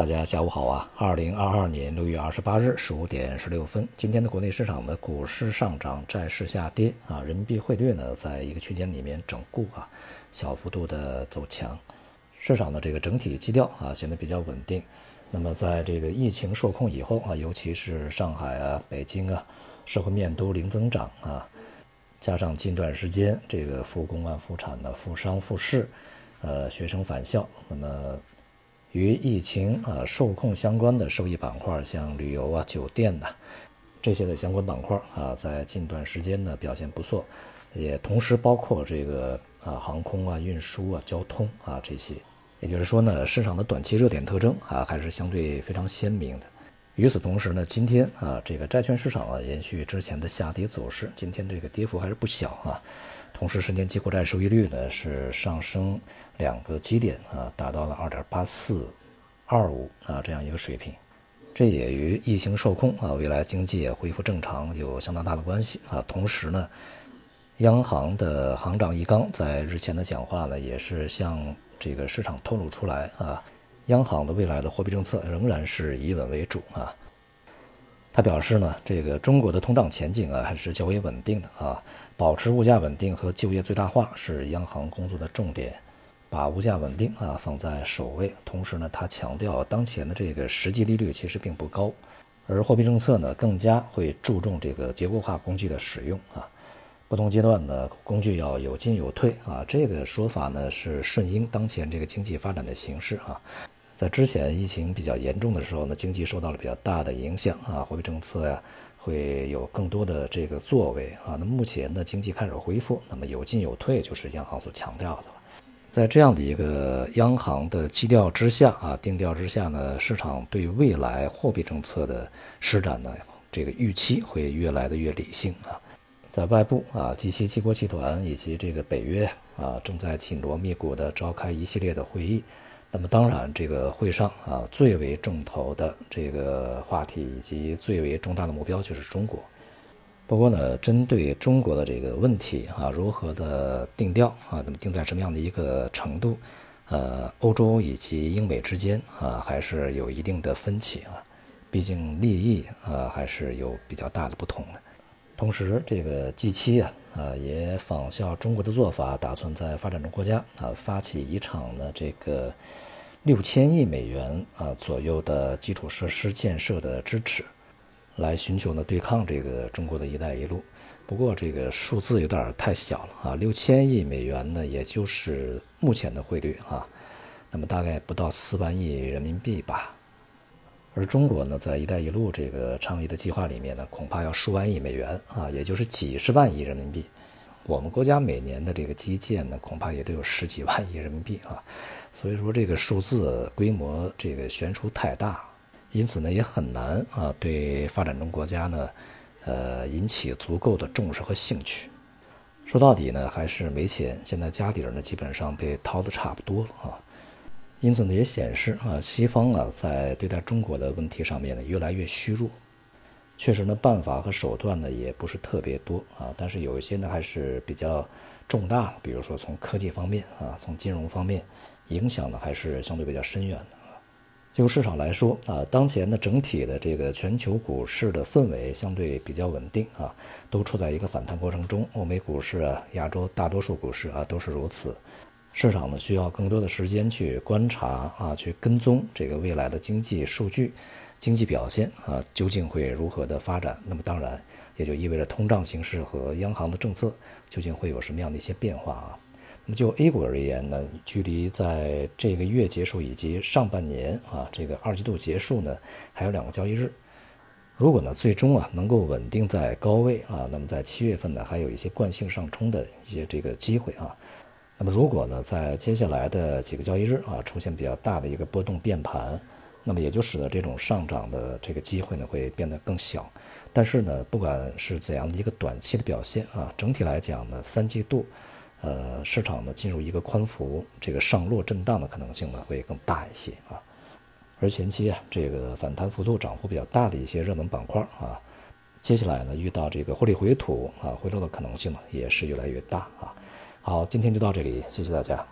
大家下午好啊！二零二二年六月二十八日十五点十六分，今天的国内市场的股市上涨，债市下跌啊，人民币汇率呢在一个区间里面整固啊，小幅度的走强，市场的这个整体基调啊显得比较稳定。那么在这个疫情受控以后啊，尤其是上海啊、北京啊，社会面都零增长啊，加上近段时间这个复工啊、复产的复商复市，呃，学生返校，那么。与疫情啊受控相关的受益板块，像旅游啊、酒店呐这些的相关板块啊，在近段时间呢表现不错，也同时包括这个啊航空啊、运输啊、交通啊这些，也就是说呢，市场的短期热点特征啊还是相对非常鲜明的。与此同时呢，今天啊这个债券市场啊延续之前的下跌走势，今天这个跌幅还是不小啊。同时，十年期国债收益率呢是上升两个基点啊，达到了二点八四二五啊这样一个水平，这也与疫情受控啊，未来经济也恢复正常有相当大的关系啊。同时呢，央行的行长易纲在日前的讲话呢，也是向这个市场透露出来啊，央行的未来的货币政策仍然是以稳为主啊。他表示呢，这个中国的通胀前景啊还是较为稳定的啊，保持物价稳定和就业最大化是央行工作的重点，把物价稳定啊放在首位。同时呢，他强调当前的这个实际利率其实并不高，而货币政策呢更加会注重这个结构化工具的使用啊，不同阶段呢工具要有进有退啊，这个说法呢是顺应当前这个经济发展的形势啊。在之前疫情比较严重的时候呢，经济受到了比较大的影响啊，货币政策呀会有更多的这个作为啊。那目前呢，经济开始恢复，那么有进有退就是央行所强调的了。在这样的一个央行的基调之下啊，定调之下呢，市场对未来货币政策的施展呢，这个预期会越来的越理性啊。在外部啊及其七国集团以及这个北约啊，正在紧锣密鼓的召开一系列的会议。那么当然，这个会上啊，最为重头的这个话题以及最为重大的目标就是中国。不过呢，针对中国的这个问题啊，如何的定调啊，那么定在什么样的一个程度？呃，欧洲以及英美之间啊，还是有一定的分歧啊，毕竟利益啊还是有比较大的不同的。同时，这个 G7 啊，啊也仿效中国的做法，打算在发展中国家啊发起一场呢这个六千亿美元啊左右的基础设施建设的支持，来寻求呢对抗这个中国的一带一路。不过这个数字有点太小了啊，六千亿美元呢，也就是目前的汇率啊，那么大概不到四万亿人民币吧。而中国呢，在“一带一路”这个倡议的计划里面呢，恐怕要数万亿美元啊，也就是几十万亿人民币。我们国家每年的这个基建呢，恐怕也都有十几万亿人民币啊。所以说，这个数字规模这个悬殊太大，因此呢，也很难啊，对发展中国家呢，呃，引起足够的重视和兴趣。说到底呢，还是没钱。现在家底儿呢，基本上被掏得差不多了啊。因此呢，也显示啊，西方啊在对待中国的问题上面呢越来越虚弱。确实呢，办法和手段呢也不是特别多啊，但是有一些呢还是比较重大，比如说从科技方面啊，从金融方面，影响呢还是相对比较深远的啊。就市场来说啊，当前的整体的这个全球股市的氛围相对比较稳定啊，都处在一个反弹过程中。欧美股市啊，亚洲大多数股市啊都是如此。市场呢需要更多的时间去观察啊，去跟踪这个未来的经济数据、经济表现啊，究竟会如何的发展？那么当然也就意味着通胀形势和央行的政策究竟会有什么样的一些变化啊？那么就 A 股而言呢，距离在这个月结束以及上半年啊这个二季度结束呢，还有两个交易日。如果呢最终啊能够稳定在高位啊，那么在七月份呢还有一些惯性上冲的一些这个机会啊。那么如果呢，在接下来的几个交易日啊，出现比较大的一个波动变盘，那么也就使得这种上涨的这个机会呢会变得更小。但是呢，不管是怎样的一个短期的表现啊，整体来讲呢，三季度，呃，市场呢进入一个宽幅这个上落震荡的可能性呢会更大一些啊。而前期啊，这个反弹幅度涨幅比较大的一些热门板块啊，接下来呢遇到这个获利回吐啊回落的可能性呢也是越来越大啊。好，今天就到这里，谢谢大家。